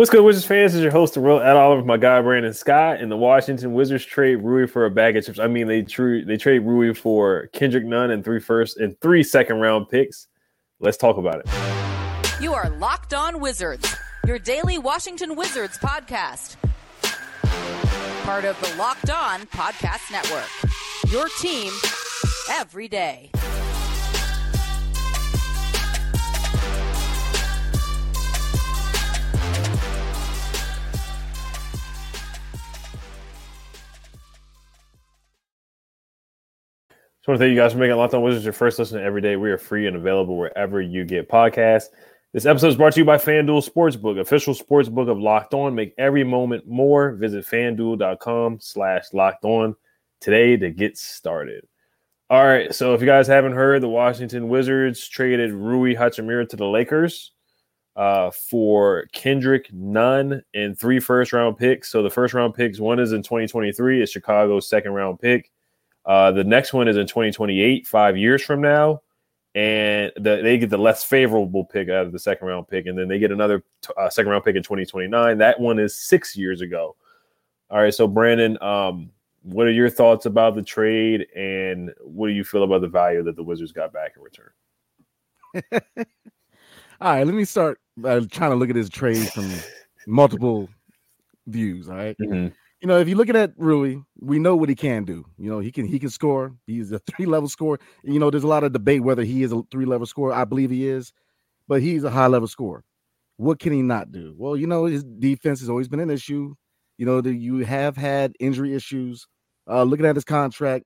What's good, Wizards fans? This is your host, the real Ed Oliver, my guy Brandon Scott, and the Washington Wizards trade Rui for a bag of chips. I mean, they trade they trade Rui for Kendrick Nunn and three first and three second round picks. Let's talk about it. You are Locked On Wizards, your daily Washington Wizards podcast. Part of the Locked On Podcast Network. Your team every day. Want to thank you guys for making Locked On Wizards your first listen every day. We are free and available wherever you get podcasts. This episode is brought to you by FanDuel Sportsbook, official sportsbook of Locked On. Make every moment more. Visit fanduel.com slash locked on today to get started. All right, so if you guys haven't heard, the Washington Wizards traded Rui Hachimura to the Lakers uh, for Kendrick Nunn and three first round picks. So the first round picks, one is in 2023, is Chicago's second round pick. Uh, the next one is in 2028, five years from now, and the, they get the less favorable pick out of the second round pick, and then they get another uh, second round pick in 2029. That one is six years ago. All right, so Brandon, um, what are your thoughts about the trade, and what do you feel about the value that the Wizards got back in return? all right, let me start trying to look at this trade from multiple views. All right? Mm-hmm. You know, if you look at Rui, we know what he can do. You know, he can he can score. He's a three level scorer. You know, there's a lot of debate whether he is a three level scorer. I believe he is, but he's a high level scorer. What can he not do? Well, you know, his defense has always been an issue. You know, that you have had injury issues. Uh, looking at his contract,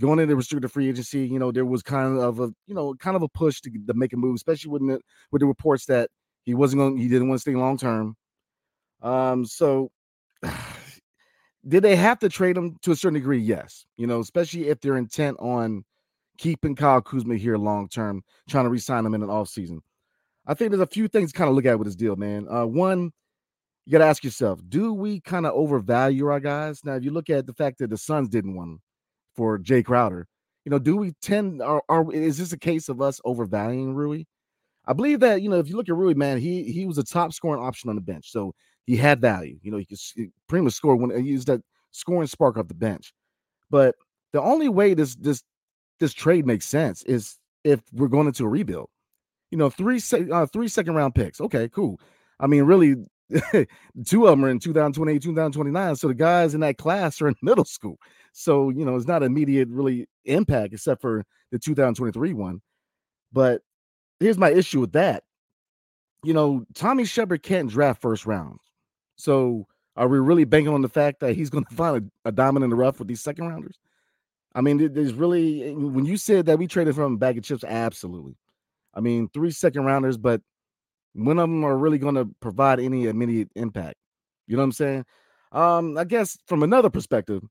going into restricted free agency, you know, there was kind of a you know kind of a push to, to make a move, especially with the, with the reports that he wasn't going, he didn't want to stay long term. Um, so did they have to trade him to a certain degree? Yes. You know, especially if they're intent on keeping Kyle Kuzma here long term, trying to re-sign him in an offseason. I think there's a few things to kind of look at with this deal, man. Uh, one, you got to ask yourself, do we kind of overvalue our guys? Now, if you look at the fact that the Suns didn't want him for Jay Crowder, you know, do we tend, or, or is this a case of us overvaluing Rui? I believe that, you know, if you look at Rui, man, he he was a top scoring option on the bench. So he had value. You know, he could pretty much score when he used that scoring spark off the bench. But the only way this this this trade makes sense is if we're going into a rebuild. You know, three se- uh, three second round picks. Okay, cool. I mean, really, two of them are in 2028, 2029. So the guys in that class are in middle school. So you know, it's not immediate really impact except for the 2023 one. But here's my issue with that. You know, Tommy Sheppard can't draft first rounds. So are we really banking on the fact that he's going to find a, a, diamond in the rough with these second rounders? I mean, there's really eh, when you said that we traded from a bag of chips, absolutely. I mean, three second rounders, but one of them are really going to provide any immediate impact. You know what I'm saying? Um, I guess from another perspective,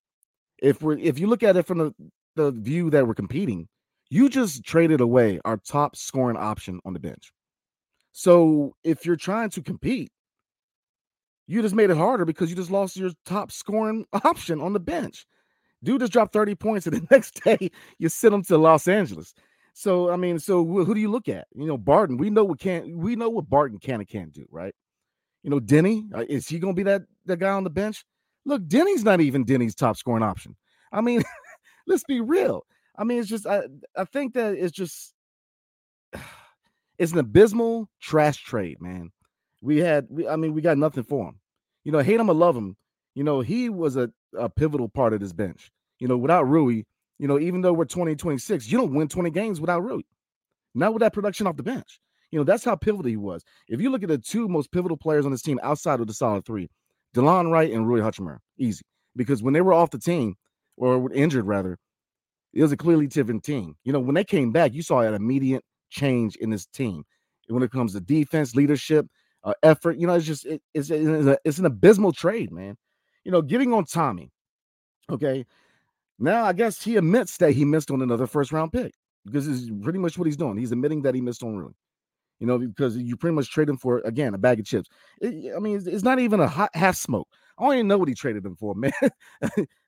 if we're if you look at it from the, the view that we're competing, you just traded away our top scoring option on the bench. So if you're trying to compete, you just made it harder because you just lost your top scoring option on the bench. Dude just dropped 30 points, and the next day you send him to Los Angeles. So I mean, so who do you look at? You know, Barton. We know what can't. we know what Barton can and can't do, right? You know, Deni uh, is he going to be that that guy on the bench? Look, Deni's not even Deni's top scoring option. I mean, let's be real. I mean, it's just I I think that it's just it's an abysmal trash trade, man. We had we I mean we got nothing for him. You know, hate him or love him. You know, he was a, a pivotal part of this bench. You know, without Rui, you know, even though we're 2026, you don't win 20 games without Rui. Not with that production off the bench. You know, that's how pivotal he was. If you look at the two most pivotal players on this team outside of the solid three, Delon Wright and Rui Hachimura, easy. Because when they were off the team, or injured rather, it was a clearly different team. You know, when they came back, you saw an immediate change in this team when it comes to defense, leadership. Uh, effort. You know, it's just it, it's it's, a, it's an abysmal trade, man. You know, getting on Tommy. Okay, now I guess he admits that he missed on another first round pick because it's pretty much what he's doing. He's admitting that he missed on Rui. You know, because you pretty much trade him for again a bag of chips. It, I mean, it's, it's, not even a hot half smoke. I don't even know what he traded him for, man.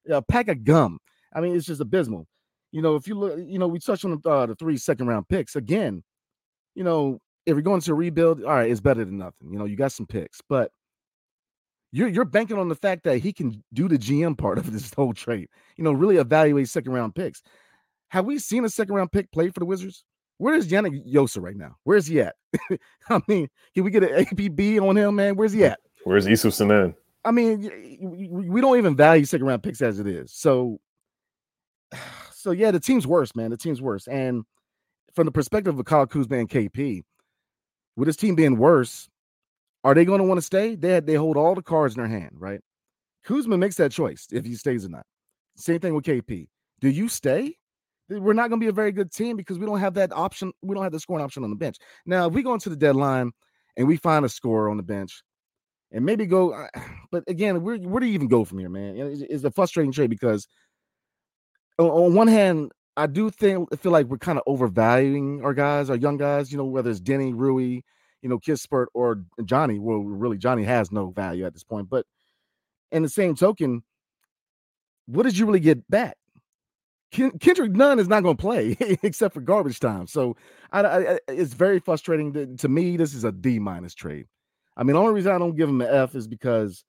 a pack of gum. I mean, it's just abysmal. You know, if you look, you know, we touched on uh, the three second round picks again. You know, if you're going to rebuild, all right, it's better than nothing. You know, you got some picks, but you're you're banking on the fact that he can do the GM part of this whole trade. You know, really evaluate second round picks. Have we seen a second round pick play for the Wizards? Where is Yannick Nzosa right now? Where's he at? I mean, can we get an APB on him, man? Where's he at? Where's Issuf Sanon? I mean, we don't even value second round picks as it is. So, so yeah, the team's worse, man. The team's worse. And from the perspective of Kyle Kuzma and KP, with his team being worse, are they going to want to stay? They they hold all the cards in their hand, right? Kuzma makes that choice if he stays or not. Same thing with KP. Do you stay? We're not going to be a very good team because we don't have that option. We don't have the scoring option on the bench. Now, if we go into the deadline and we find a scorer on the bench and maybe go, uh, but again, where, where do you even go from here, man? It's a frustrating trade because on one hand, I do think I feel like we're kind of overvaluing our guys, our young guys. You know, whether it's Deni, Rui, you know, Kispert or Johnny. Well, really, Johnny has no value at this point. But in the same token, what did you really get back? Kendrick Nunn is not going to play except for garbage time. So I, I, it's very frustrating. To, to, me, this is a D minus trade. I mean, the only reason I don't give him an F is because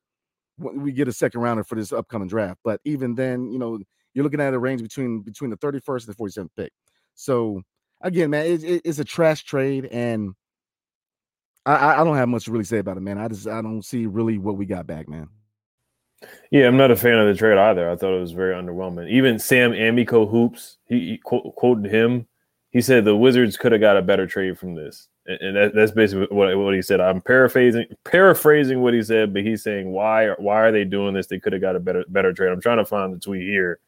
we get a second rounder for this upcoming draft. But even then, you know, you're looking at a range between between the 31st and the 47th pick. So again, man, it, it, it's a trash trade, and I, I don't have much to really say about it, man. I just I don't see really what we got back, man. Yeah, I'm not a fan of the trade either. I thought it was very underwhelming. Even Sam Amico Hoops, he, he quote, quoted him. He said the Wizards could have got a better trade from this, and, and that, that's basically what, what he said. I'm paraphrasing paraphrasing what he said, but he's saying why why are they doing this? They could have got a better better trade. I'm trying to find the tweet here.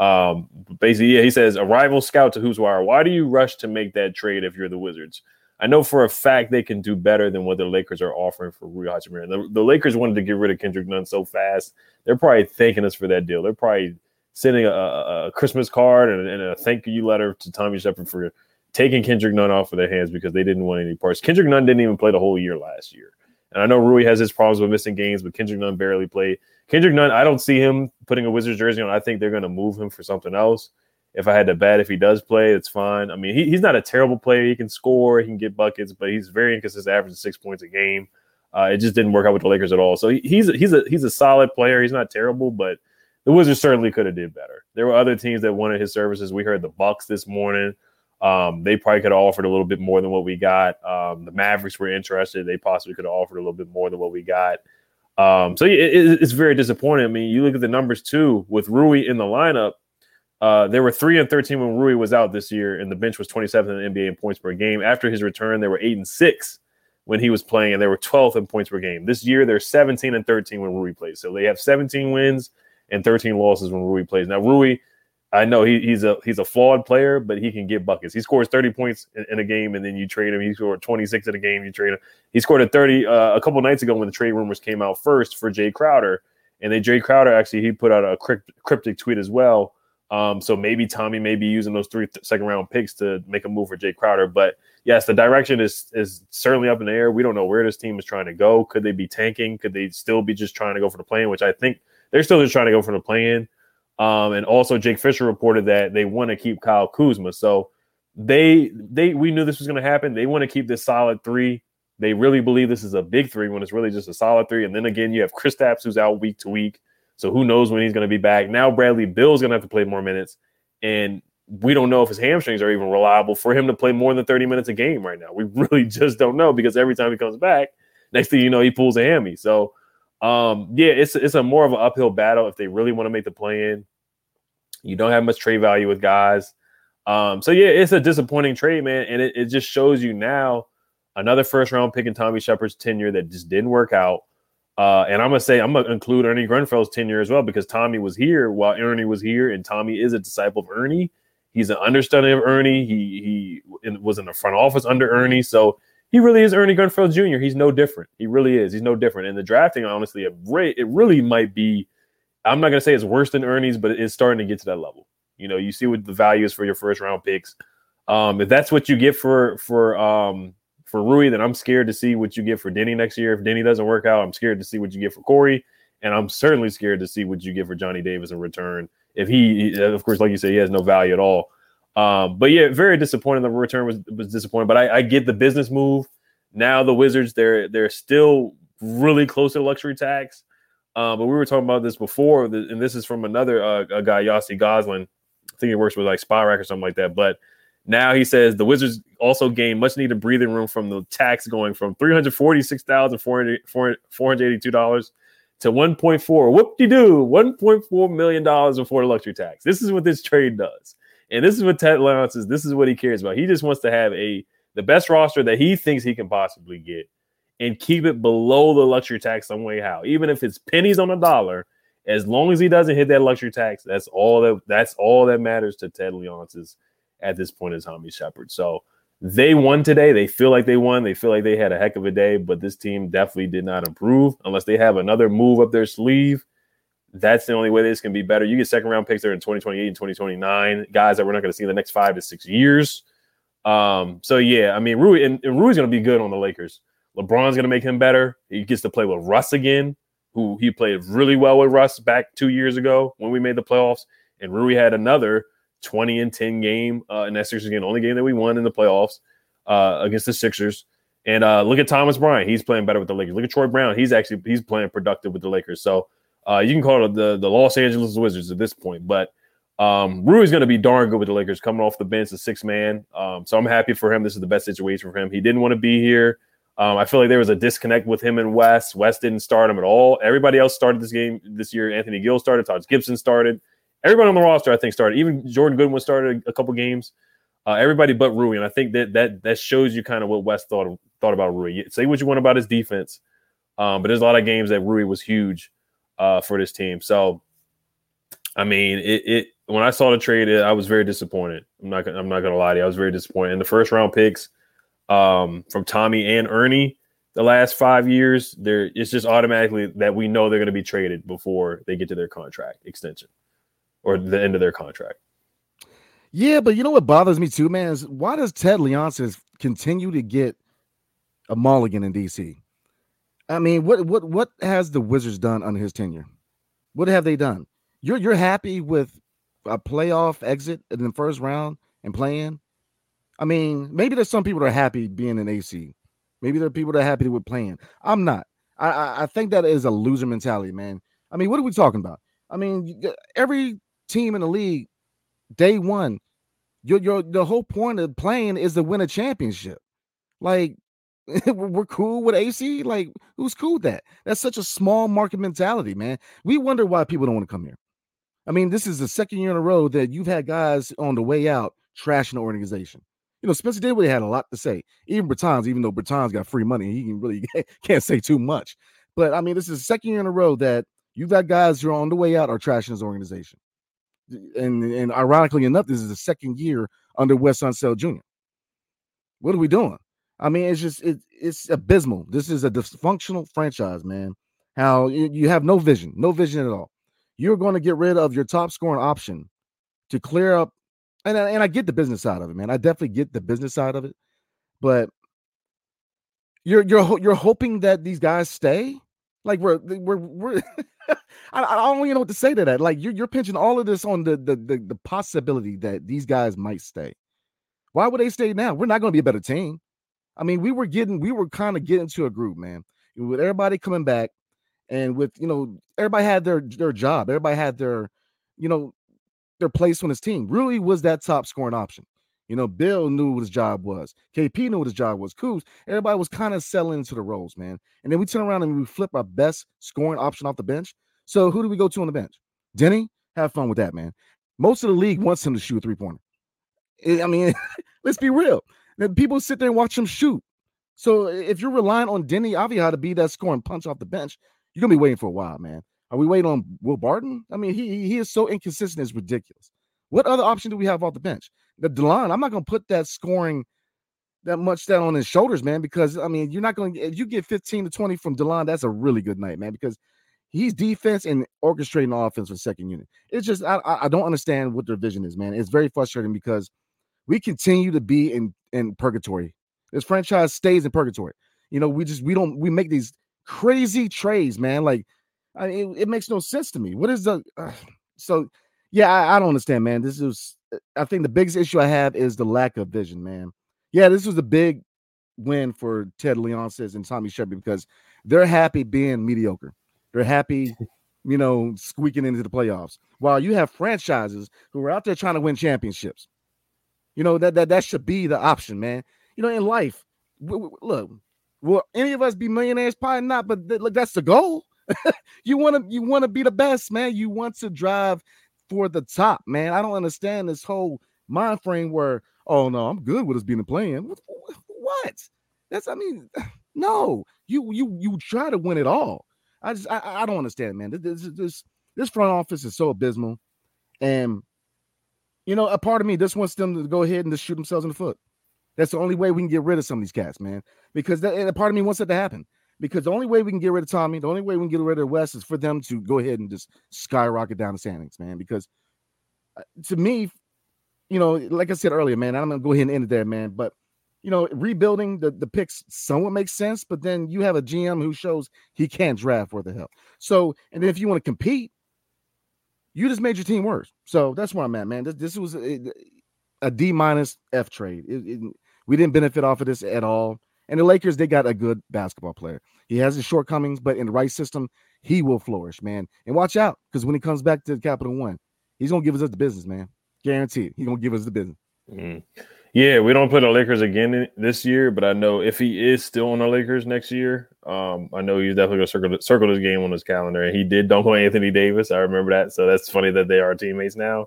Um, basically, yeah, he says a rival scout to Hoops Wire. Why do you rush to make that trade if you're the Wizards? I know for a fact they can do better than what the Lakers are offering for Rui Hachimura. The, the Lakers wanted to get rid of Kendrick Nunn so fast. They're probably thanking us for that deal. They're probably sending a, a Christmas card and, and, a thank you letter to Tommy Sheppard for taking Kendrick Nunn off of their hands because they didn't want any parts. Kendrick Nunn didn't even play the whole year last year. And I know Rui has his problems with missing games, but Kendrick Nunn barely played. Kendrick Nunn, I don't see him putting a Wizards jersey on. I think they're going to move him for something else. If I had to bet, if he does play, it's fine. I mean, he, he's not a terrible player. He can score, he can get buckets, but he's very inconsistent, averaging six points a game. Uh, it just didn't work out with the Lakers at all. So he, he's a, he's a he's a solid player. He's not terrible, but the Wizards certainly could have did better. There were other teams that wanted his services. We heard the Bucks this morning. Um, they probably could have offered a little bit more than what we got. Um, the Mavericks were interested. They possibly could have offered a little bit more than what we got. Um, so it, it, it's very disappointing. I mean, you look at the numbers too with Rui in the lineup. Uh, there were three and thirteen when Rui was out this year, and the bench was 27th in the NBA in points per game. After his return, they were eight and six when he was playing, and they were 12th in points per game. This year, they're 17 and 13 when Rui plays. So they have 17 wins and 13 losses when Rui plays. Now Rui, I know he, he's a he's a flawed player, but he can get buckets. He scores 30 points in, in, a game, and then you trade him. He scored 26 in a game, you trade him. He scored a 30 uh, a couple nights ago when the trade rumors came out first for Jay Crowder, and then Jay Crowder actually he put out a cryptic tweet as well um, so maybe Tommy may be using those three th- second round picks to make a move for Jay Crowder. But yes, the direction is is certainly up in the air. We don't know where this team is trying to go. Could they be tanking? Could they still be just trying to go for the play-in? Which I think they're still just trying to go for the play-in. Um, and also Jake Fisher reported that they want to keep Kyle Kuzma. So they they we knew this was going to happen. They want to keep this solid three. They really believe this is a big three when it's really just a solid three. And then again, you have Chris Kristaps who's out week to week. So who knows when he's going to be back? Now Bradley Beal's going to have to play more minutes, and we don't know if his hamstrings are even reliable for him to play more than 30 minutes a game right now. We really just don't know because every time he comes back, next thing you know, he pulls a hammy. So um, yeah, it's it's a more of an uphill battle if they really want to make the play in. You don't have much trade value with guys. Um, so yeah, it's a disappointing trade, man, and it, it just shows you now another first round pick in Tommy Sheppard's tenure that just didn't work out. Uh, and I'm gonna say I'm gonna include Ernie Grunfeld's tenure as well because Tommy was here while Ernie was here, and Tommy is a disciple of Ernie. He's an understudy of Ernie. He he was in the front office under Ernie, so he really is Ernie Grunfeld Jr. He's no different. He really is. He's no different. And the drafting, honestly, it, it really might be. I'm not gonna say it's worse than Ernie's, but it's starting to get to that level. You know, you see what the value is for your first round picks. Um, if that's what you get for for um, for Rui, then I'm scared to see what you get for Deni next year. If Deni doesn't work out, I'm scared to see what you get for Corey, and I'm certainly scared to see what you get for Johnny Davis in return. If he, of course, like you said, he has no value at all. Um, but yeah, very disappointing. The return was was disappointing, but I, I get the business move. Now the Wizards, they're they're still really close to luxury tax. Uh, but we were talking about this before, and this is from another uh, a guy, Yossi Gozlan. I think he works with like Spotrac or something like that. But now he says the Wizards also gain much needed breathing room from the tax going from three hundred forty six thousand four hundred eighty two dollars to one point four. Whoop de doo, one point four million dollars before the luxury tax. This is what this trade does. And this is what Ted Leonsis is. This is what he cares about. He just wants to have a the best roster that he thinks he can possibly get and keep it below the luxury tax some way how. Even if it's pennies on a dollar, as long as he doesn't hit that luxury tax, that's all that that's all that matters to Ted Leonsis at this point is Tommy Sheppard. So they won today. They feel like they won. They feel like they had a heck of a day, but this team definitely did not improve unless they have another move up their sleeve that's the only way this can be better. You get second round picks there in 2028 and 2029, guys that we're not going to see in the next five to six years. Um, so yeah, I mean, Rui and, and Rui's going to be good on the Lakers. LeBron's going to make him better. He gets to play with Russ again, who he played really well with Russ back two years ago when we made the playoffs. And Rui had another 20 and 10 game uh, in that Sixers game, only game that we won in the playoffs uh, against the Sixers. And uh, look at Thomas Bryant; he's playing better with the Lakers. Look at Troy Brown; he's actually he's playing productive with the Lakers. So uh, you can call it the the Los Angeles Wizards at this point, but um, Rui's going to be darn good with the Lakers coming off the bench, the six man. Um, so I'm happy for him. This is the best situation for him. He didn't want to be here. Um, I feel like there was a disconnect with him and Wes. Wes didn't start him at all. Everybody else started this game this year. Anthony Gill started. Taj Gibson started. Everybody on the roster, I think, started. Even Jordan Goodwin started a couple games. Uh, everybody but Rui, and I think that that that shows you kind of what Wes thought thought about Rui. Say what you want about his defense, um, but there's a lot of games that Rui was huge uh, for this team. So, I mean, it, it when I saw the trade, I was very disappointed. I'm not I'm not gonna lie to you, I was very disappointed. In the first round picks um, from Tommy and Ernie, the last five years, there it's just automatically that we know they're to be traded before they get to their contract extension or the end of their contract. Yeah, but you know what bothers me too, man, is why does Ted Leonsis continue to get a mulligan in DC? I mean, what what what has the Wizards done under his tenure? What have they done? You're you're happy with a playoff exit in the first round and playing? I mean, maybe there's some people that are happy being in AC. Maybe there are people that are happy with playing. I'm not. I, I, I think that is a loser mentality, man. I mean, what are we talking about? I mean, every team in the league, day one, your your the whole point of playing is to win a championship. Like we're cool with AC. Like, who's cool with that? That's such a small market mentality, man. We wonder why people don't want to come here. I mean, this is the second year in a row that you've had guys on the way out trashing the organization. You know, Spencer Dinwiddie had a lot to say. Even Bertans, even though Bertans got free money, he really can't say too much. But I mean, this is the second year in a row that you've got guys who are on the way out are trashing his organization. And and ironically enough, this is the second year under Wes Unseld Jr. What are we doing? I mean, it's just it, it's abysmal. This is a dysfunctional franchise, man. How you have no vision, no vision at all. You're going to get rid of your top scoring option to clear up, and and I get the business side of it, man. I definitely get the business side of it, but you're you're you're hoping that these guys stay. Like we're we're we're. I, I don't even know what to say to that. Like you're you're pinching all of this on the the the, the possibility that these guys might stay. Why would they stay now? We're not going to be a better team. I mean, we were getting, we were kind of getting to a group, man, with everybody coming back, and with you know, everybody had their their job, everybody had their, you know, their place on his team. Really was that top scoring option. You know, Beal knew what his job was. KP knew what his job was. Kuz, everybody was kind of settling into the roles, man. And then we turn around and we flip our best scoring option off the bench. So who do we go to on the bench? Deni, have fun with that, man. Most of the league wants him to shoot a three pointer. Eh, I mean, let's be real. People sit there and watch him shoot. So if you're relying on Deni Avdija to be that scoring punch off the bench, you're gonna be waiting for a while, man. Are we waiting on Will Barton? I mean, he he is so inconsistent, it's ridiculous. What other option do we have off the bench? The Delon, I'm not gonna put that scoring that much that on his shoulders, man. Because I mean, you're not going to if you get 15 to 20 from Delon, that's a really good night, man. Because he's defense and orchestrating offense for second unit. It's just I I don't understand what their vision is, man. It's very frustrating because we continue to be in in purgatory. This franchise stays in purgatory. You know, we just we don't we make these crazy trades, man. Like, I mean, it, it makes no sense to me. What is the uh, so? Yeah, I, I don't understand, man. This is I think the biggest issue I have is the lack of vision, man. Yeah, this was a big win for Ted Leonsis and Tommy Sheppard because they're happy being mediocre. They're happy, you know, squeaking into the playoffs. While you have franchises who are out there trying to win championships. You know that that that should be the option, man. You know, in life, look, will any of us be millionaires? Probably not, but th- look, that's the goal. you want to you want to be the best, man. You want to drive for the top, man. I don't understand this whole mind frame where, oh no, I'm good with us being a plan. What? That's I mean, no. You you you try to win it all. I just I, I don't understand, man. This, this this front office is so abysmal, and you know, a part of me just wants them to go ahead and just shoot themselves in the foot. That's the only way we can get rid of some of these cats, man. Because that, a part of me wants that to happen. Because the only way we can get rid of Tommy, the only way we can get rid of Wes is for them to go ahead and just skyrocket down the standings, man. Because uh, to me, you know, like I said earlier, man, I'm gonna go ahead and end it there, man. But you know, rebuilding the, the picks somewhat makes sense, but then you have a GM who shows he can't draft for the hell. So, and then if you want to compete, you just made your team worse. So that's where I'm at, man. This, this was a, a D minus F trade. It, it, we didn't benefit off of this at all. And the Lakers, they got a good basketball player. He has his shortcomings, but in the right system, he will flourish, man. And watch out, because when he comes back to Capital One, he's gonna give us the business, man. Guaranteed. He's gonna give us the business. Mm. Yeah, we don't put the Lakers again this year, but I know if he is still on the Lakers next year, um, I know he's definitely gonna circle circle this game on his calendar. And he did dunk on Anthony Davis. I remember that. So that's funny that they are teammates now.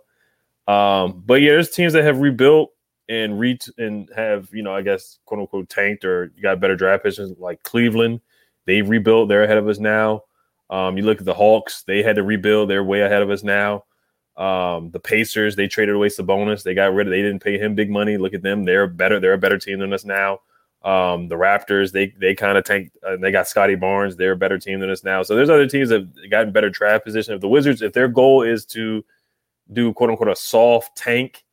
Um, but yeah, there's teams that have rebuilt and re and have you know I guess quote unquote tanked or got better draft positions like Cleveland. They've rebuilt. They're ahead of us now. Um, you look at the Hawks. They had to rebuild. They're way ahead of us now. Um, the Pacers, they traded away Sabonis. They got rid of. They didn't pay him big money. Look at them. They're better. They're a better team than us now. Um, the Raptors, they they kind of tanked. Uh, they got Scottie Barnes. They're a better team than us now. So there's other teams that have gotten better draft position. If the Wizards, if their goal is to do quote unquote a soft tank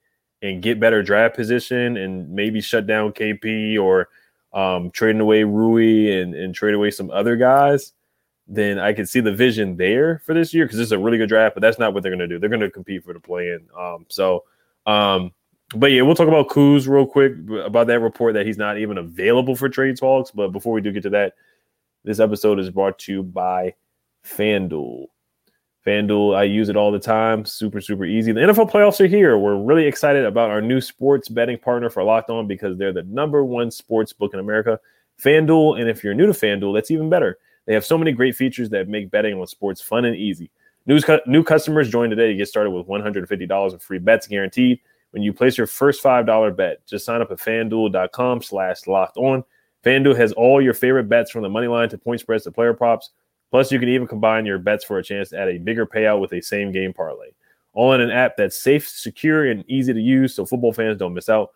and get better draft position and maybe shut down KP or um, trading away Rui and, and trade away some other guys, then I can see the vision there for this year because is a really good draft, but that's not what they're going to do. They're going to compete for the play in. Um, so, um, but yeah, we'll talk about Kuz real quick about that report that he's not even available for trade talks. But before we do get to that, this episode is brought to you by FanDuel. FanDuel, I use it all the time. Super, super easy. The NFL playoffs are here. We're really excited about our new sports betting partner for Locked On because they're the number one sports book in America, FanDuel. And if you're new to FanDuel, that's even better. They have so many great features that make betting on sports fun and easy. New, new customers join today to get started with $150 in free bets guaranteed when you place your first $5 bet. Just sign up at fanduel.com slash locked on. FanDuel has all your favorite bets from the money line to point spreads to player props. Plus, you can even combine your bets for a chance to add a bigger payout with a same game parlay. All in an app that's safe, secure, and easy to use so football fans don't miss out.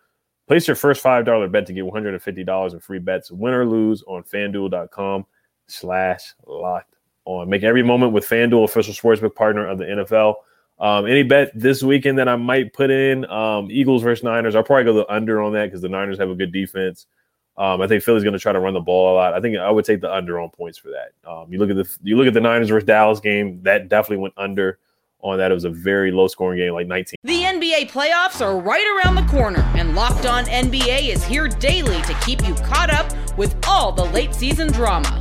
Place your first $5 bet to get $150 in free bets, win or lose, on fanduel.com slash locked on. Make every moment with FanDuel, official sportsbook partner of the NFL. Um, any bet this weekend that I might put in, um, Eagles versus Niners, I'll probably go the under on that because the Niners have a good defense. Um, I think Philly's going to try to run the ball a lot. I think I would take the under on points for that. Um, you look at the you look at the Niners versus Dallas game that definitely went under on that. It was a very low scoring game, like 19. The NBA playoffs are right around the corner, and Locked On NBA is here daily to keep you caught up with all the late season drama.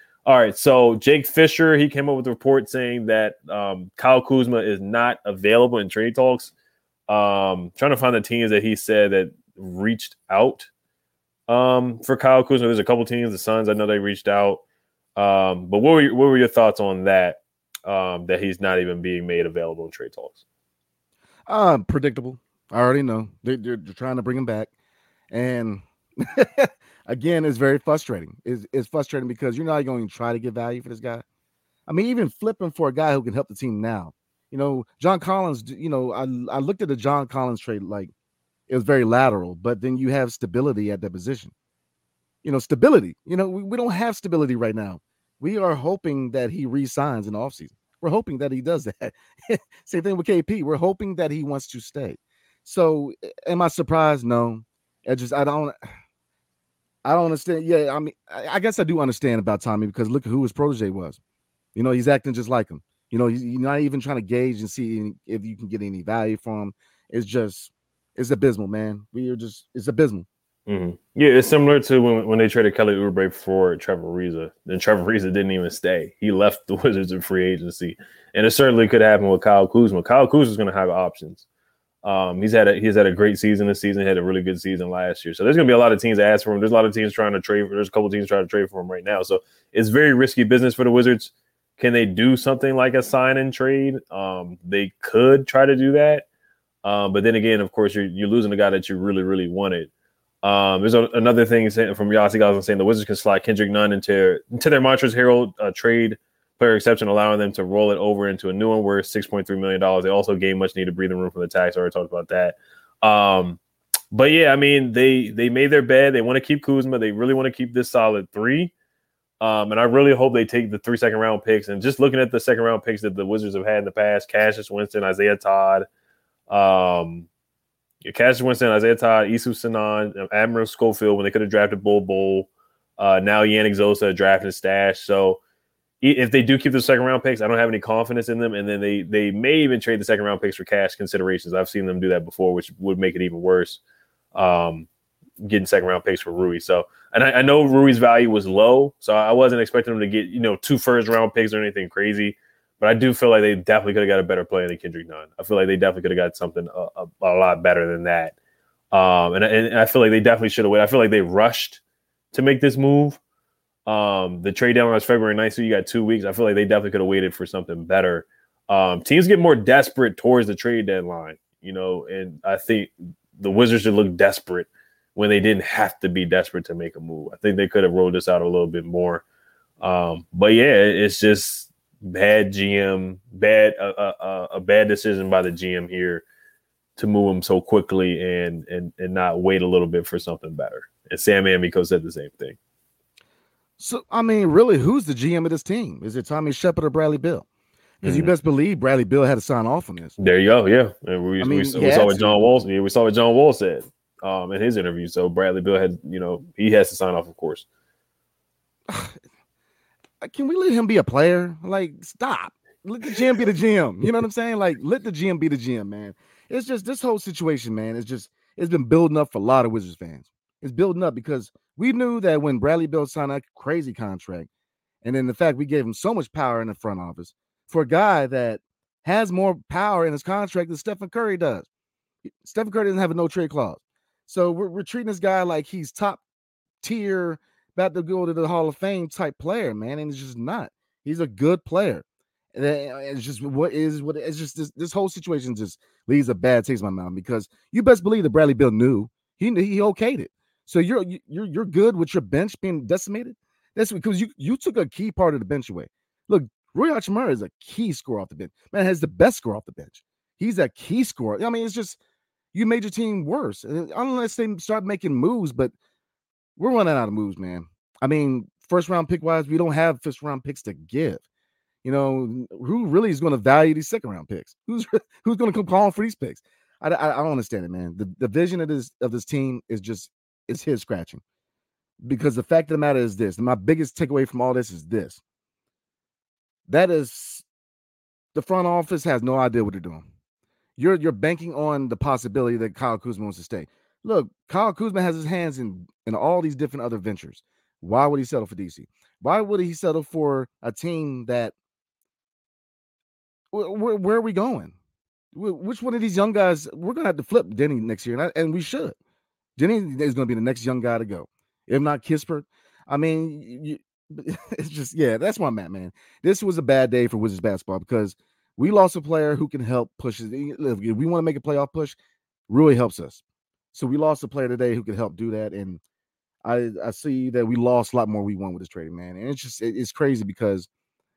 all right, so Jake Fisher, he came up with a report saying that um, Kyle Kuzma is not available in trade talks. Um, trying to find the teams that he said that reached out um, for Kyle Kuzma. There's a couple teams, the Suns, I know they reached out. Um, but what were your, what were your thoughts on that? um, that he's not even being made available in trade talks? Uh, predictable. I already know they're, they're, they're trying to bring him back, and again, it's very frustrating. It's, it's frustrating because you're not going to try to get value for this guy. I mean, even flipping for a guy who can help the team now. You know, John Collins. You know, I I looked at the John Collins trade like it was very lateral, but then you have stability at that position. You know, stability. You know, we, we don't have stability right now. We are hoping that he resigns in the offseason. We're hoping that he does that. Same thing with KP. We're hoping that he wants to stay. So, am I surprised? No. I just I don't I don't understand. Yeah, I mean, I guess I do understand about Tommy because look at who his protege was. You know, he's acting just like him. You know, he's, not even trying to gauge and see if you can get any value from him. It's just, it's abysmal, man. We are just, it's abysmal. Mm-hmm. Yeah, it's similar to when, when they traded Kelly Oubre for Trevor Ariza. Then Trevor Ariza didn't even stay. He left the Wizards in free agency, and it certainly could happen with Kyle Kuzma. Kyle Kuzma is going to have options. Um, he's had a he's had a great season this season. He had a really good season last year. So there's going to be a lot of teams that ask for him. There's a lot of teams trying to trade. For, There's a couple teams trying to trade for him right now. So it's very risky business for the Wizards. Can they do something like a sign and trade? Um, they could try to do that. Um, but then again, of course, you're you're losing a guy that you really really wanted. Um, there's a, another thing from Yossi Gozlan saying the Wizards can slide Kendrick Nunn into into their Montrezl Harrell uh, trade player exception, allowing them to roll it over into a new one worth $6.3 million. They also gain much needed breathing room from the tax. I already talked about that. Um, but yeah, I mean, they they made their bed. They want to keep Kuzma. They really want to keep this solid three. Um, and I really hope they take the three second round picks. And just looking at the second round picks that the Wizards have had in the past, Cassius Winston, Isaiah Todd, um, Cassius Winston, Isaiah Todd, Issuf Sanon, Admiral Schofield when they could have drafted Bol Bol, Uh, now Yannick Nzosa drafting stash. So if they do keep the second round picks, I don't have any confidence in them. And then they they may even trade the second round picks for cash considerations. I've seen them do that before, which would make it even worse. Um, getting second round picks for Rui. So, and I, I, know Rui's value was low, so I wasn't expecting them to get you know two first round picks or anything crazy. But I do feel like they definitely could have got a better player than Kendrick Nunn. I feel like they definitely could have got something a, a, a, lot better than that. Um, and, and I feel like they definitely should have waited. I feel like they rushed to make this move. Um, the trade deadline was February 9th, so you got two weeks. I feel like they definitely could have waited for something better. Um, teams get more desperate towards the trade deadline, you know, and I think the Wizards should look desperate when they didn't have to be desperate to make a move. I think they could have rolled this out a little bit more. Um, but yeah, it's just bad GM, bad uh, uh, uh, a bad decision by the GM here to move him so quickly and and and not wait a little bit for something better. And Sam Amico said the same thing. So I mean, really, who's the GM of this team? Is it Tommy Sheppard or Bradley Beal? Because mm-hmm. you best believe Bradley Beal had to sign off on this. There you go. Yeah, and we, I mean, we, we saw what John Wall. Yeah, we saw what John Wall said um, in his interview. So Bradley Beal had, you know, he has to sign off, of course. Can we let him be a player? Like, stop. Let the GM be the GM. You know what I'm saying? Like, let the GM be the GM, man. It's just this whole situation, man. It's just it's been building up for a lot of Wizards fans. It's building up because we knew that when Bradley Beal signed that crazy contract, and then the fact we gave him so much power in the front office for a guy that has more power in his contract than Stephen Curry does. Stephen Curry doesn't have a no trade clause. So we're, we're treating this guy like he's top tier, about to go to the Hall of Fame type player, man. And it's just not. He's a good player. And it's just what is what it's just this, this whole situation just leaves a bad taste in my mouth because you best believe that Bradley Beal knew he he okayed it. So you're you're you're good with your bench being decimated. That's because you you took a key part of the bench away. Look, Rui Hachimura is a key scorer off the bench. Man has the best score off the bench. He's a key scorer. I mean, it's just you made your team worse unless they start making moves. But we're running out of moves, man. I mean, first round pick wise, we don't have first round picks to give. You know, who really is going to value these second round picks? Who's who's going to come calling for these picks? I, I, I, don't understand it, man. The, the vision of this of this team is just it's head scratching. Because the fact of the matter is this, my biggest takeaway from all this is this. That is the front office has no idea what they're doing. You're you're banking on the possibility that Kyle Kuzma wants to stay. Look, Kyle Kuzma has his hands in in all these different other ventures. Why would he settle for DC? Why would he settle for a team that where, where are we going? Which one of these young guys? We're gonna have to flip Deni next year, and, I, and we should. Deni is going to be the next young guy to go. If not Kispert, I mean, you, it's just yeah, that's I'm at, man. This was a bad day for Wizards basketball because we lost a player who can help push. If we want to make a playoff push, Rui helps us. So we lost a player today who could help do that, and I I see that we lost a lot more we won with this trading, man. And it's just it's crazy because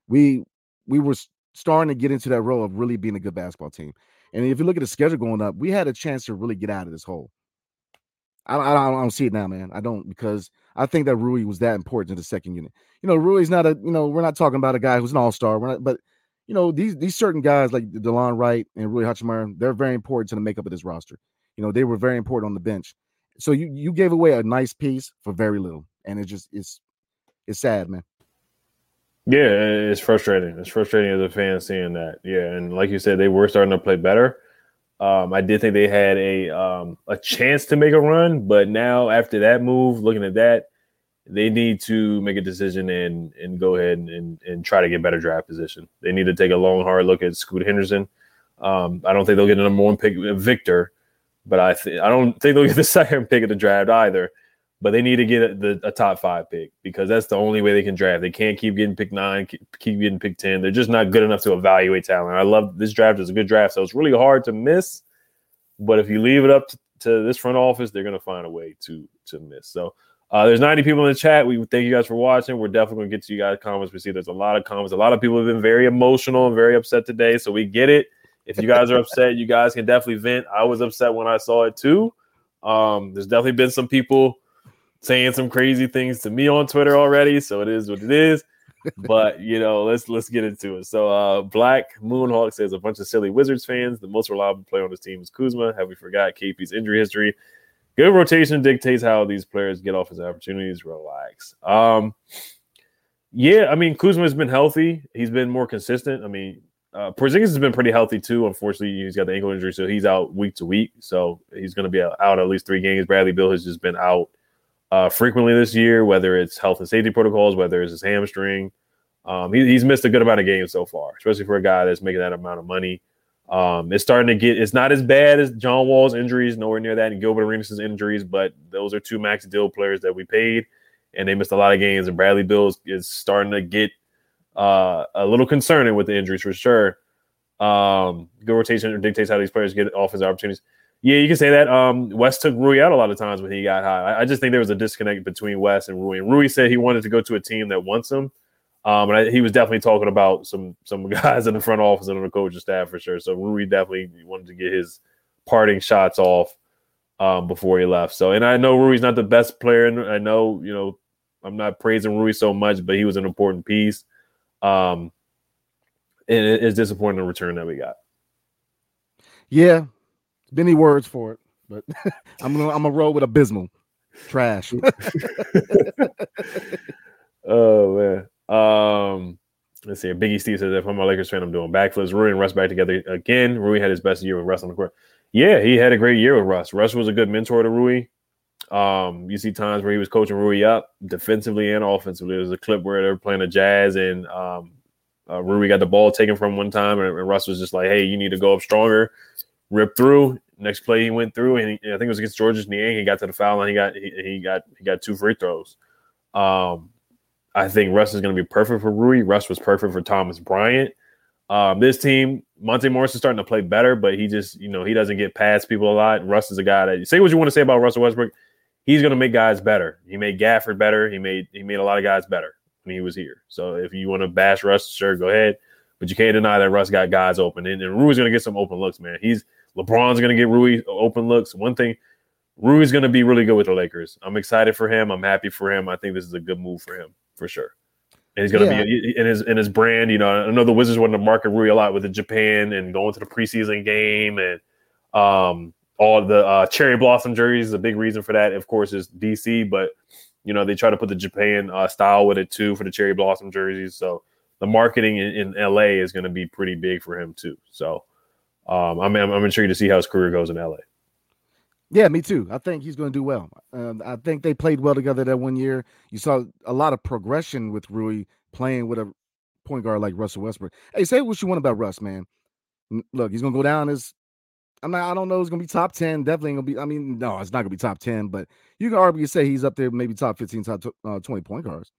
we we were starting to get into that role of really being a good basketball team. And if you look at the schedule going up, we had a chance to really get out of this hole. I, I, I don't see it now, man. I don't because I think that Rui was that important to the second unit. You know, Rui's not a you know we're not talking about a guy who's an all star. We're not, but you know these these certain guys like Delon Wright and Rui Hachimura, they're very important to the makeup of this roster. You know, they were very important on the bench. So you you gave away a nice piece for very little, and it just it's it's sad, man. Yeah, it's frustrating. It's frustrating as a fan seeing that. Yeah, and like you said, they were starting to play better. Um, I did think they had a um, a chance to make a run, but now after that move, looking at that, they need to make a decision and and go ahead and, and, try to get better draft position. They need to take a long, hard look at Scoot Henderson. Um, I don't think they'll get a number one pick, Victor, but I th- I don't think they'll get the second pick of the draft either. But they need to get a, the, a top five pick because that's the only way they can draft. They can't keep getting pick nine, keep, getting pick ten. They're just not good enough to evaluate talent. I love this draft is a good draft, so it's really hard to miss. But if you leave it up to, to this front office, they're going to find a way to to miss. So uh, there's 90 people in the chat. We thank you guys for watching. We're definitely going to get to you guys comments. We see there's a lot of comments. A lot of people have been very emotional and very upset today. So we get it. If you guys are upset, you guys can definitely vent. I was upset when I saw it too. Um, there's definitely been some people saying some crazy things to me on Twitter already. So it is what it is. but you know, let's let's get into it. So uh Black Moonhawk says a bunch of silly Wizards fans. The most reliable player on this team is Kuzma. Have we forgot KP's injury history? Good rotation dictates how these players get off his opportunities. Relax. Um yeah, I mean Kuzma has been healthy. He's been more consistent. I mean, uh, Porzingis has been pretty healthy too. Unfortunately, he's got the ankle injury, so he's out week to week. So he's going to be out, at least three games. Bradley Beal has just been out uh, frequently this year, whether it's health and safety protocols, whether it's his hamstring. Um, he, he's missed a good amount of games so far, especially for a guy that's making that amount of money. Um, it's starting to get. It's not as bad as John Wall's injuries, nowhere near that, and Gilbert Arenas' injuries, but those are two max deal players that we paid, and they missed a lot of games. And Bradley Beal is, is starting to get uh, a little concerning with the injuries for sure. Um, good rotation dictates how these players get offensive opportunities. Yeah, you can say that. Um, Wes took Rui out a lot of times when he got high. I, just think there was a disconnect between Wes and Rui. And Rui said he wanted to go to a team that wants him. Um, and I, he was definitely talking about some some guys in the front office and on the coaching staff for sure. So Rui definitely wanted to get his parting shots off um, before he left. So, and I know Rui's not the best player, and I know you know I'm not praising Rui so much, but he was an important piece. Um, and it is disappointing the return that we got. Yeah, many words for it, but I'm gonna I'm gonna roll with abysmal trash. oh man. Um, let's see. Biggie Steve says, "If I'm a Lakers fan, I'm doing backflips." Rui and Russ back together again. Rui had his best year with Russ on the court. Yeah, he had a great year with Russ. Russ was a good mentor to Rui. Um, you see times where he was coaching Rui up defensively and offensively. There's a clip where they were playing a Jazz and um, uh, Rui got the ball taken from one time, and, and, Russ was just like, "Hey, you need to go up stronger." Rip through. Next play, he went through, and he, I think it was against Georges Niang. He got to the foul line. He got he, he got he got two free throws. Um, I think Russ is going to be perfect for Rui. Russ was perfect for Thomas Bryant. Um, this team, Monte Morris is starting to play better, but he just, you know, he doesn't get past people a lot. Russ is a guy that say what you want to say about Russell Westbrook. He's going to make guys better. He made Gafford better. He made he made a lot of guys better when he was here. So if you want to bash Russ, sure, go ahead. But you can't deny that Russ got guys open, and, and Rui's going to get some open looks, man. He's LeBron's going to get Rui open looks. One thing, Rui's going to be really good with the Lakers. I'm excited for him. I'm happy for him. I think this is a good move for him for sure. And he's going to yeah. be in his in his brand. You know, I know the Wizards wanted to market Rui a lot with the Japan and going to the preseason game and um, all the uh, cherry blossom jerseys. A big reason for that, of course, is DC. But you know, they try to put the Japan uh, style with it too for the cherry blossom jerseys. So the marketing in, in LA is going to be pretty big for him too. So um, I'm, I'm intrigued to see how his career goes in LA. Yeah, me too. I think he's going to do well. Um, I think they played well together that one year. You saw a lot of progression with Rui playing with a point guard like Russell Westbrook. Hey, say what you want about Russ, man. Look, he's going to go down as I'm not. I don't know. It's going to be top ten. Definitely going to be. I mean, no, it's not going to be top ten. But you can argue say he's up there, maybe top fifteen, top uh, twenty point guards.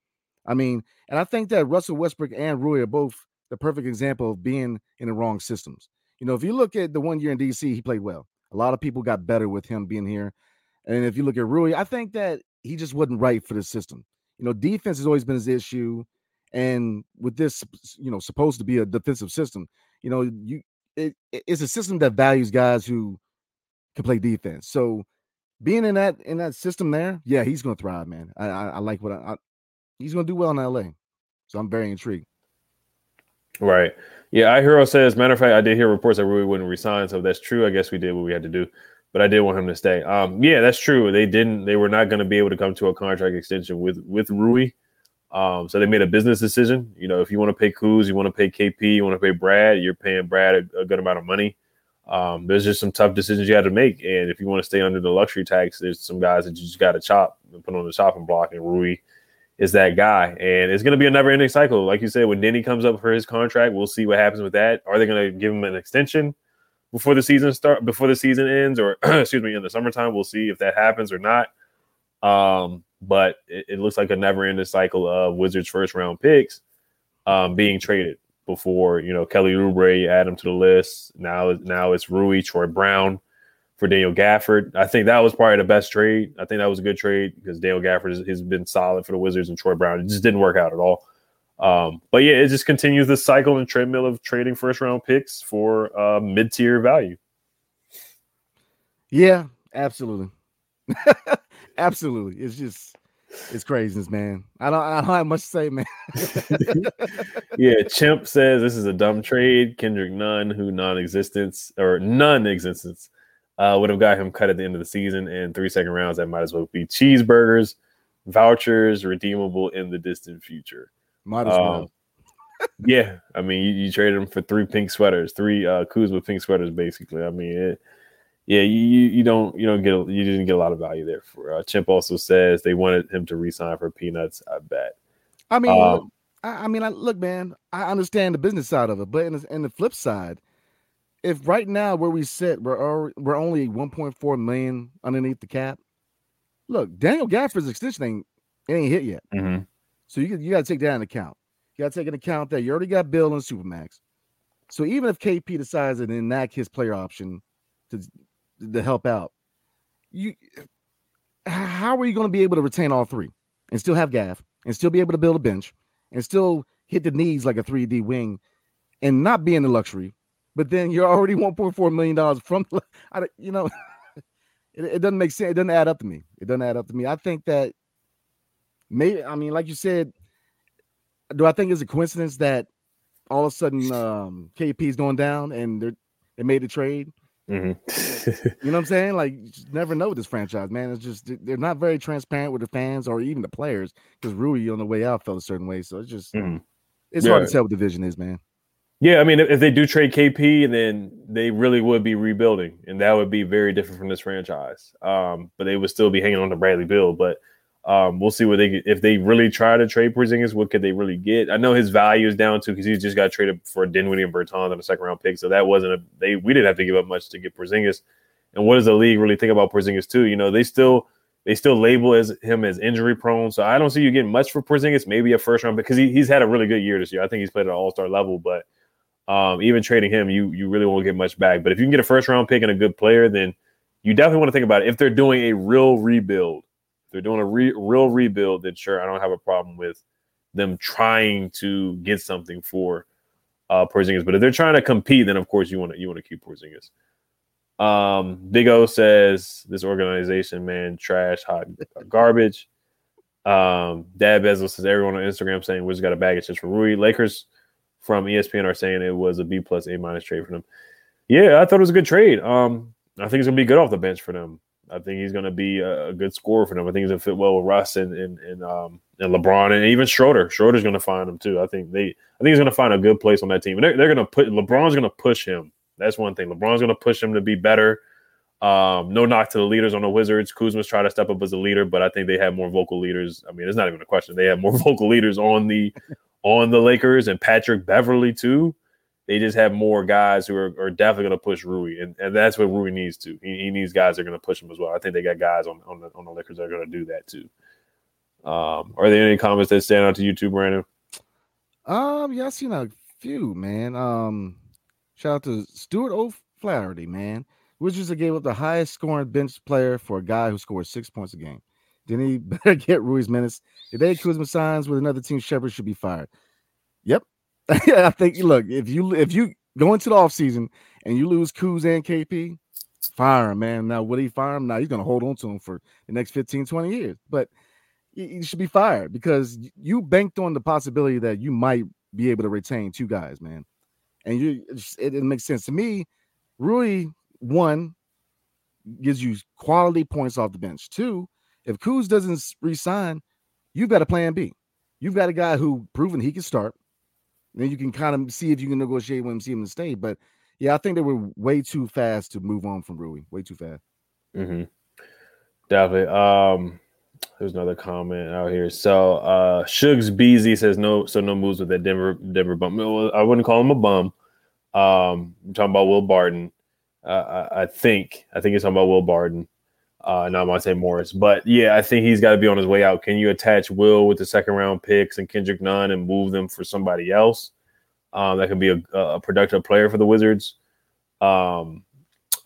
I mean, and I think that Russell Westbrook and Rui are both the perfect example of being in the wrong systems. You know, if you look at the one year in DC, he played well. A lot of people got better with him being here. And if you look at Rui, I think that he just wasn't right for the system. You know, defense has always been his issue. And with this, you know, supposed to be a defensive system, you know, you it, it's a system that values guys who can play defense. So being in that in that system there, yeah, he's gonna thrive, man. I I, I like what I, I he's gonna do well in LA. So I'm very intrigued. Right. Yeah, iHero says, matter of fact, I did hear reports that Rui wouldn't resign. So if that's true, I guess we did what we had to do. But I did want him to stay. Um, yeah, that's true. They didn't, they were not going to be able to come to a contract extension with with Rui. Um, so they made a business decision. You know, if you want to pay Kuz, you want to pay KP, you want to pay Brad, you're paying Brad a, a good amount of money. Um, there's just some tough decisions you had to make. And if you want to stay under the luxury tax, there's some guys that you just got to chop and put on the chopping block. And Rui is that guy. And it's going to be a never ending cycle. Like you said, when Deni comes up for his contract, we'll see what happens with that. Are they going to give him an extension before the season start before the season ends or excuse me in the summertime? We'll see if that happens or not. Um, but it, it looks like a never ending cycle of Wizards first round picks um, being traded before, you know, Kelly Oubre, add him to the list. Now, now it's Rui, Troy Brown for Daniel Gafford. I think that was probably the best trade. I think that was a good trade because Daniel Gafford has, has, been solid for the Wizards and Troy Brown. It just didn't work out at all. Um, but yeah, it just continues the cycle and treadmill of trading first round picks for uh, mid tier value. Yeah, absolutely. absolutely. It's just it's craziness, man. I don't I don't have much to say, man. yeah, Chimp says this is a dumb trade. Kendrick Nunn, who non-existence or non-existence uh, would have got him cut at the end of the season and three second rounds that might as well be cheeseburgers, vouchers, redeemable in the distant future. Might as well. Um, yeah, I mean, you, you, traded him for three pink sweaters, three uh, with pink sweaters, basically. I mean, it, yeah, you you don't you don't get you didn't get a lot of value there. For uh, Chimp also says they wanted him to resign for peanuts. I bet. I mean, um, I, I, mean, I, look, man, I understand the business side of it, but in the, in the flip side, if right now where we sit, we're we're only 1.4 million underneath the cap. Look, Daniel Gafford's extension ain't it ain't hit yet, mm-hmm. so you you got to take that into account. You got to take into account that you already got Beal and Supermax. So even if KP decides to enact his player option to to help out, you how are you going to be able to retain all three and still have Gaff and still be able to build a bench and still hit the knees like a 3D wing and not be in the luxury but then you're already 1.4 million dollars from I, you know it, it, doesn't make sense it doesn't add up to me it doesn't add up to me i think that maybe i mean like you said do i think it's a coincidence that all of a sudden um kp is going down and they're they made a trade mm-hmm. you know what i'm saying like you just never know with this franchise man it's just they're not very transparent with the fans or even the players because rui on the way out felt a certain way so it's just mm-hmm. it's yeah. hard to tell what the vision is man yeah, I mean, if they do trade KP, then they really would be rebuilding, and that would be very different from this franchise. Um, but they would still be hanging on to Bradley Beal. But um, we'll see what they if they really try to trade Porzingis. What could they really get? I know his value is down too because he just got traded for Dinwiddie and Bertans on a second round pick, so that wasn't a they. We didn't have to give up much to get Porzingis. And what does the league really think about Porzingis too? You know, they still they still label as him as injury prone. So I don't see you getting much for Porzingis. Maybe a first round because he, he's had a really good year this year. I think he's played at an all star level, but um, even trading him, you you really won't get much back. But if you can get a first round pick and a good player, then you definitely want to think about it. If they're doing a real rebuild, if they're doing a re- real rebuild, then sure, I don't have a problem with them trying to get something for uh Porzingis. But if they're trying to compete, then of course you want to you want to keep Porzingis. Um, Big O says this organization, man, trash, hot garbage. Um, Dad Bezel says everyone on Instagram saying we just got a bag of chips for Rui. Lakers from ESPN are saying it was a B plus A minus trade for them. Yeah, I thought it was a good trade. Um, I think he's gonna be good off the bench for them. I think he's gonna be a, a good scorer for them. I think he's gonna fit well with Russ and and and, um, and LeBron and even Schroeder. Schroeder's gonna find him too. I think they I think he's gonna find a good place on that team. And they're, they're gonna put LeBron's gonna push him. That's one thing. LeBron's gonna push him to be better. Um, no knock to the leaders on the Wizards. Kuzma's trying to step up as a leader, but I think they have more vocal leaders. I mean, it's not even a question. They have more vocal leaders on the on the Lakers and Patrick Beverley too. They just have more guys who are, are definitely going to push Rui, and, and that's what Rui needs to. He, he needs guys that are going to push him as well. I think they got guys on on the on the Lakers that are going to do that too. Um, are there any comments that stand out to you too, Brandon? Um, yeah, I seen a few, man. Um, shout out to Stuart O'Flaherty, man. Wizards gave up the highest scoring bench player for a guy who scores six points a game. Didn't he better get Rui's minutes? Today, Kuzma signs with another team. Sheppard should be fired. Yep. I think look, if you if you go into the offseason and you lose Kuz and KP, fire him, man. Now, would he fire him? Now he's gonna hold on to him for the next 15, 20 years. But he should be fired because you banked on the possibility that you might be able to retain two guys, man. And you it, it makes sense to me. Rui one gives you quality points off the bench. Two, if Kuz doesn't resign, you've got a plan B. You've got a guy who proven he can start. Then you can kind of see if you can negotiate with him, see him to stay. But yeah, I think they were way too fast to move on from Rui. Way too fast. Mm-hmm. Definitely. Um, there's another comment out here. So uh Shugs Beezy says no, so no moves with that Denver Denver bum. I wouldn't call him a bum. Um, I'm talking about Will Barton. Uh, I, I think I think he's talking about Will Barton uh, not Monte Morris. But yeah, I think he's got to be on his way out. Can you attach Will with the second round picks and Kendrick Nunn and move them for somebody else um, that could be a, a, productive player for the Wizards? Um,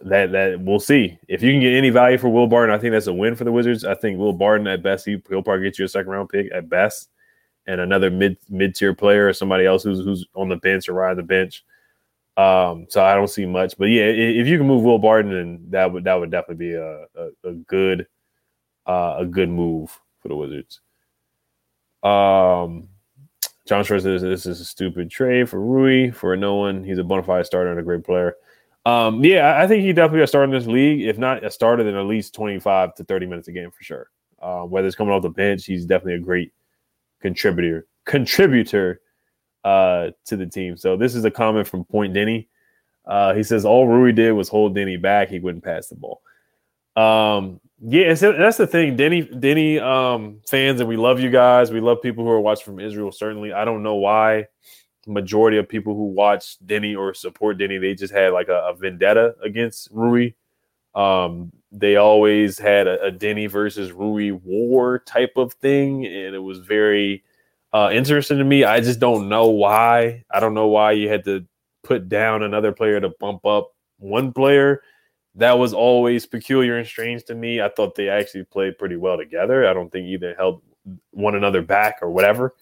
that that we'll see if you can get any value for Will Barton. I think that's a win for the Wizards. I think Will Barton at best he, will probably get you a second round pick at best, and another mid mid tier player or somebody else who's who's on the bench or riding the bench. Um, so I don't see much, but yeah, if you can move Will Barton, then that would that would definitely be a a, a good uh, a good move for the Wizards. Um, John Short says this is a stupid trade for Rui for no one. He's a bona fide starter and a great player. Um, yeah, I think he definitely a starter in this league. If not a starter, then at least twenty five to thirty minutes a game for sure. Uh, whether it's coming off the bench, he's definitely a great contributor contributor uh, to the team. So this is a comment from Point Denny. Uh, he says all Rui did was hold Deni back. He wouldn't pass the ball. Um, yeah, that's the thing. Deni, Deni um, fans, and we love you guys. We love people who are watching from Israel. Certainly, I don't know why. Majority of people who watch Deni or support Deni, they just had like a, a vendetta against Rui. Um, they always had a, a Deni versus Rui war type of thing, and it was very uh, interesting to me. I just don't know why. I don't know why you had to put down another player to bump up one player. That was always peculiar and strange to me. I thought they actually played pretty well together. I don't think either held one another back or whatever.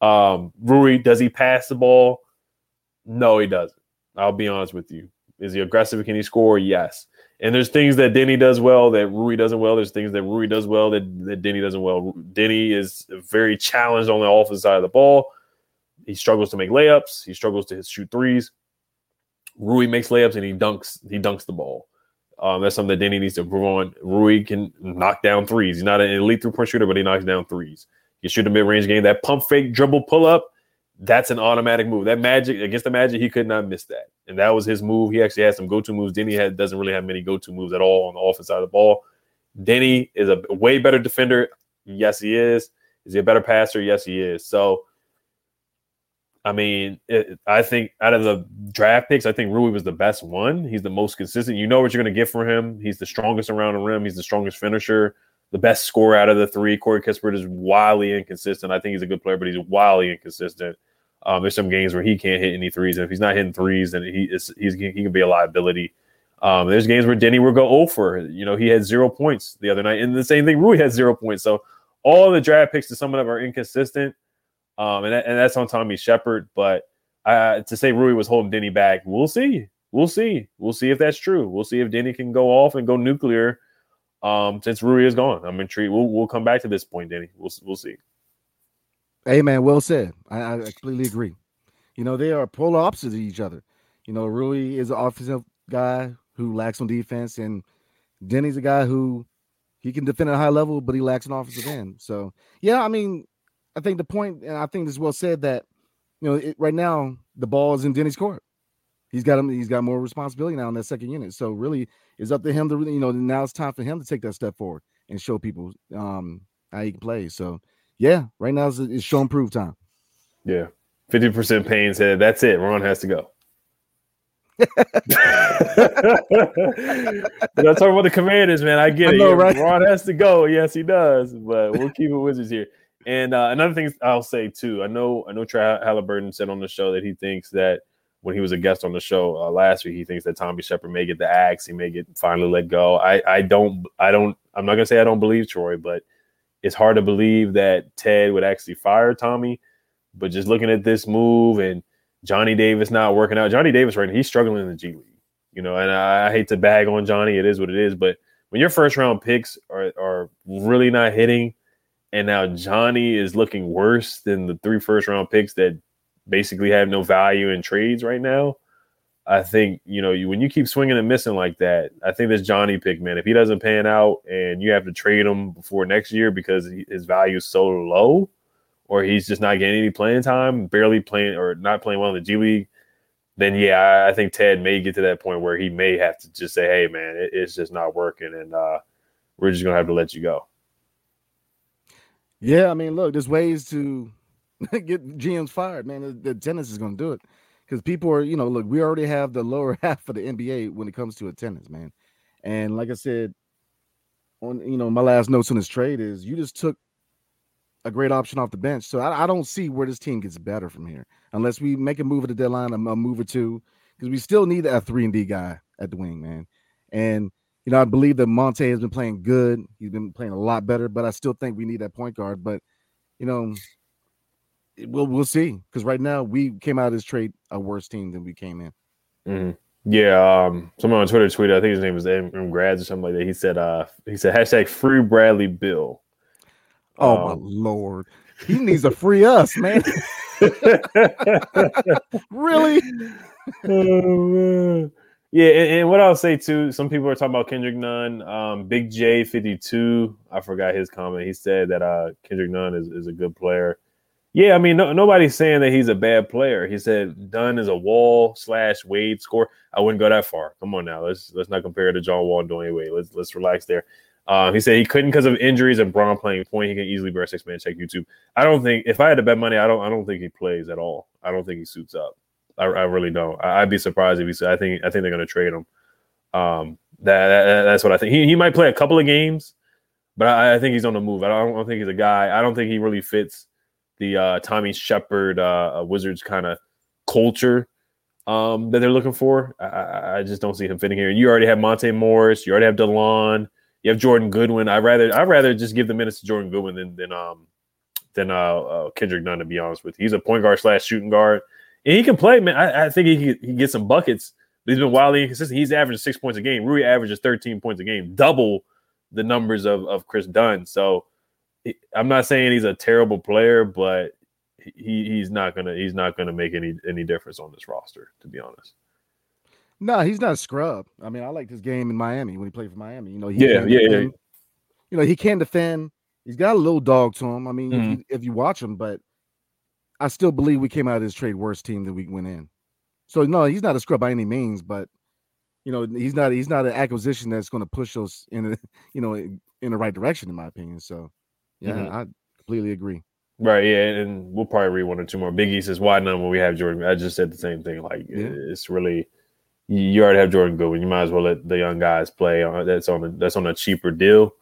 Um, Rui, does he pass the ball? No, he doesn't. I'll be honest with you. Is he aggressive? Can he score? Yes. And there's things that Deni does well that Rui doesn't well. There's things that Rui does well that, that Deni doesn't well. Deni is very challenged on the offensive side of the ball. He struggles to make layups. He struggles to shoot threes. Rui makes layups and he dunks. He dunks the ball. Um, that's something that Deni needs to improve on. Rui can knock down threes. He's not an elite three point shooter, but he knocks down threes. He shoot a mid range game. That pump fake dribble pull up that's an automatic move. That Magic against the Magic, he could not miss that, and that was his move. He actually had some go-to moves. Deni had doesn't really have many go-to moves at all on the offense side of the ball. Deni is a way better defender. Yes, he is. Is he a better passer? Yes, he is. So, I mean, it, I think out of the draft picks, I think Rui was the best one. He's the most consistent. You know what you're going to get from him. He's the strongest around the rim. He's the strongest finisher the best scorer out of the three. Corey Kispert is wildly inconsistent. I think he's a good player, but he's wildly inconsistent. Um, there's some games where he can't hit any threes, and if he's not hitting threes, then he is he's he can be a liability. Um, there's games where Deni will go over. You know, he had zero points the other night, and the same thing. Rui had zero points. So all the draft picks to some of them are inconsistent, um, and that, and that's on Tommy Sheppard. But uh, to say Rui was holding Deni back, we'll see. We'll see. We'll see if that's true. We'll see if Deni can go off and go nuclear um, since Rui is gone. I'm intrigued. We'll we'll come back to this point, Danny. We'll we'll see. Hey man, well said. I, I completely agree. You know, they are polar opposites of each other. You know, Rui is an offensive guy who lacks on defense, and Deni's a guy who he can defend at a high level, but he lacks an offensive end. So yeah, I mean, I think the point, and I think it's well said that you know it, right now the ball is in Deni's court. He's got him. He's got more responsibility now in that second unit. So really, it's up to him to you know now it's time for him to take that step forward and show people um how he can play. So yeah, right now it's, it's show and prove time. Yeah, fifty percent pain said that's it. Ron has to go. but I'm talking about the Commanders, man. I get I it. know, Yeah, right? Ron has to go. Yes, he does. But we'll keep it Wizards here. And uh, another thing I'll say too, I know I know Trey Halliburton said on the show that he thinks that when he was a guest on the show uh, last week, he thinks that Tommy Sheppard may get the axe, he may get finally let go. I I don't I don't I'm not gonna say I don't believe Troy, but it's hard to believe that Ted would actually fire Tommy. But just looking at this move and Johnny Davis not working out, Johnny Davis right now he's struggling in the G League, you know. And I, I hate to bag on Johnny, it is what it is. But when your first round picks are are really not hitting and now Johnny is looking worse than the three first round picks that basically have no value in trades right now. I think you know you, when you keep swinging and missing like that. I think this Johnny pick, man, if he doesn't pan out and you have to trade him before next year because he, his value is so low, or he's just not getting any playing time, barely playing or not playing well in the G League, then yeah, I, I think Ted may get to that point where he may have to just say, "Hey, man, it, it's just not working, and uh, we're just gonna have to let you go." Yeah, I mean, look, there's ways to get GMs fired, man. The, tennis is going to do it because people are, you know, look, we already have the lower half of the NBA when it comes to attendance, man. And like I said, on you know, my last notes on this trade is you just took a great option off the bench. So I, I don't see where this team gets better from here unless we make a move at the deadline, a, a move or two, because we still need a three and D guy at the wing, man. And you know, I believe that Monte has been playing good. He's been playing a lot better, but I still think we need that point guard. But you know, we'll we'll see. Because right now we came out of this trade a worse team than we came in. Mhm. Yeah, um, someone on Twitter tweeted. I think his name was M, M. Grads or something like that. He said, "Uh, he said hashtag free Bradley Beal." Oh my Um, lord, he needs to free us, man. really? Oh. Yeah, and, and what I'll say too, some people are talking about Kendrick Nunn. Um, Big J fifty two, I forgot his comment. He said that uh, Kendrick Nunn is, is a good player. Yeah, I mean, no, nobody's saying that he's a bad player. He said Dunn is a Wall slash Wade score. I wouldn't go that far. Come on now, let's let's not compare it to John Wall and Dwyane Wade. Let's let's relax there. Um, he said he couldn't because of injuries and Braun playing point. He can easily a six man check YouTube. I don't think if I had to bet money, I don't I don't think he plays at all. I don't think he suits up. I, I really don't. I, I'd be surprised if he. I think I think they're going to trade him. Um, that, that- that's what I think. He he might play a couple of games, but I, I think he's on the move. I don't, I don't think he's a guy. I don't think he really fits the uh, Tommy Sheppard uh, uh, Wizards kind of culture um, that they're looking for. I, I, just don't see him fitting here. You already have Monte Morris. You already have DeLon. You have Jordan Goodwin. I rather I rather just give the minutes to Jordan Goodwin than than um than uh, uh Kendrick Nunn. To be honest with you, he's a point guard slash shooting guard, and he can play. Man, I, I think he he can get some buckets. But he's been wildly inconsistent. He's averaging six points a game. Rui averages thirteen points a game, double the numbers of of Chris Dunn. So I'm not saying he's a terrible player, but he he's not gonna he's not gonna make any any difference on this roster. To be honest. No, he's not a scrub. I mean, I liked his game in Miami when he played for Miami. You know, he Yeah, yeah, yeah. You know, he can defend. He's got a little dog to him. I mean, Mhm. if, you, if you watch him, but I still believe we came out of this trade worse team than we went in. So no, he's not a scrub by any means, but you know, he's not he's not an acquisition that's going to push us in a, you know in the right direction, in my opinion. So yeah, Mhm. I completely agree. Right, yeah, and we'll probably read one or two more. Biggie says, "Why Nunn when we have Jordan?" I just said the same thing. Like Yeah. it's really you you already have Jordan Goodwin. You might as well let the young guys play. On, that's on a, that's on a cheaper deal.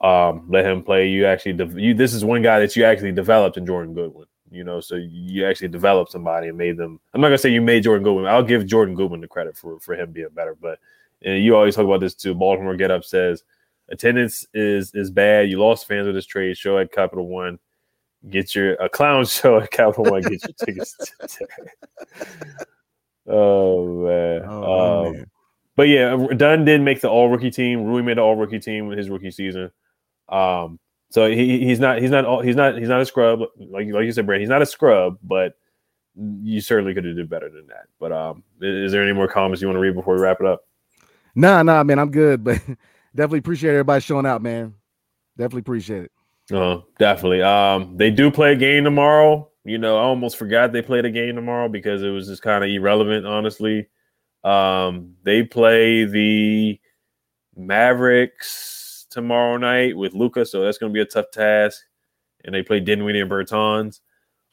Um, let him play. You actually de- you this is one guy that you actually developed in Jordan Goodwin. You know, so you actually developed somebody and made them. I'm not gonna say you made Jordan Goodwin. I'll give Jordan Goodwin the credit for for him being better. But and you always talk about this too. Baltimore Get Up says attendance is is bad. You lost fans with this trade. Show at Capital One get your a clown show at Capital One. Get your tickets. oh man. Oh, Um, man. But yeah, Dunn did make the All Rookie team. Rui made the All Rookie team with his rookie season. Um, so he, he's not he's not all, he's not he's not a scrub like like you said, Brand. He's not a scrub, but you certainly could have did better than that. But um, is, is there any more comments you want to read before we wrap it up? Nah, nah, man, I'm good, but definitely appreciate everybody showing out, man. Definitely appreciate it. Uh, definitely. Um, they do play a game tomorrow. You know, I almost forgot they played a game tomorrow because it was just kind of irrelevant, honestly. Um, they play the Mavericks tomorrow night with Luka, so that's going to be a tough task. And they play Dinwiddie and Bertans.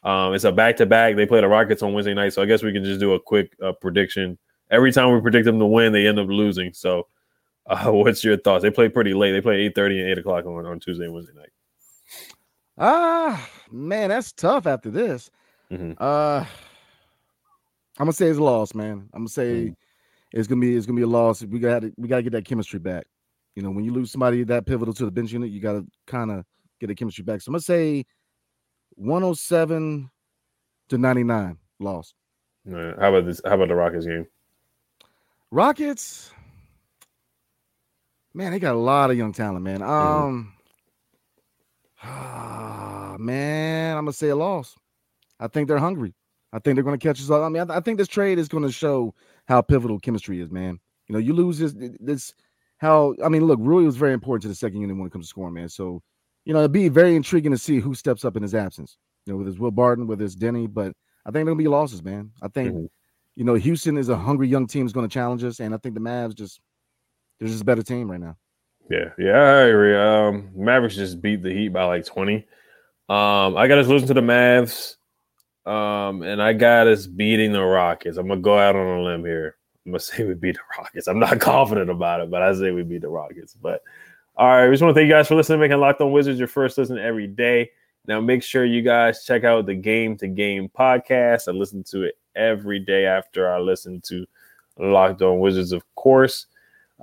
Um, it's a back to back. They play the Rockets on Wednesday night, so I guess we can just do a quick uh, prediction. every time we predict them to win, they end up losing. So, uh, what's your thoughts? They play pretty late. They play eight thirty and eight o'clock on, on Tuesday and Wednesday night. Ah, man, that's tough after this. Mhm. Uh, I'm gonna say it's a loss, man. I'm gonna say it's gonna be it's gonna be a loss. We got to we got to get that chemistry back. You know, when you lose somebody that pivotal to the bench unit, you got to kind of get the chemistry back. So I'm gonna say 107 to 99 loss. Uh, how about this? How about the Rockets game? Rockets, man, they got a lot of young talent, man. Um, ah, man, I'm gonna say a loss. I think they're hungry. I think they're gonna catch us. up. I mean, I, I think this trade is gonna show how pivotal chemistry is, man. You know, you lose this, this, how I mean, look, Rui was very important to the second unit when it comes to scoring, man. So, you know, it'd be very intriguing to see who steps up in his absence. You know, whether it's Will Barton, whether it's Deni, but I think there'll be losses, man. I think Mhm. you know, Houston is a hungry young team is going to challenge us, and I think the Mavs just they're just a better team right now. Yeah, yeah, I agree. Um, Mavericks just beat the Heat by like twenty. Um, I got us losing to the Mavs. Um, and I got us beating the Rockets. I'm gonna go out on a limb here. I'm gonna say we beat the Rockets. I'm not confident about it, but I say we beat the Rockets. But all right, we just want to thank you guys for listening, making Locked On Wizards your first listen every day. Now make sure you guys check out the Game to Game podcast. I listen to it every day after I listen to Locked On Wizards, of course.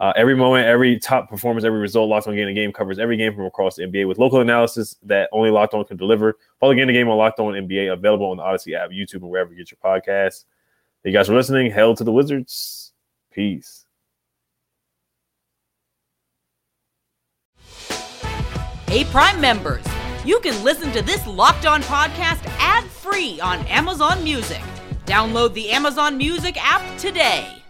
Uh, every moment, every top performance, every result, Locked On Game to Game covers every game from across the NBA with local analysis that only Locked On can deliver. Follow Game to Game on Locked On NBA, available on the Odyssey app, YouTube, and wherever you get your podcasts. Thank you guys for listening. Hell to the Wizards. Peace. Hey, Prime members, you can listen to this Locked On podcast ad free on Amazon Music. Download the Amazon Music app today.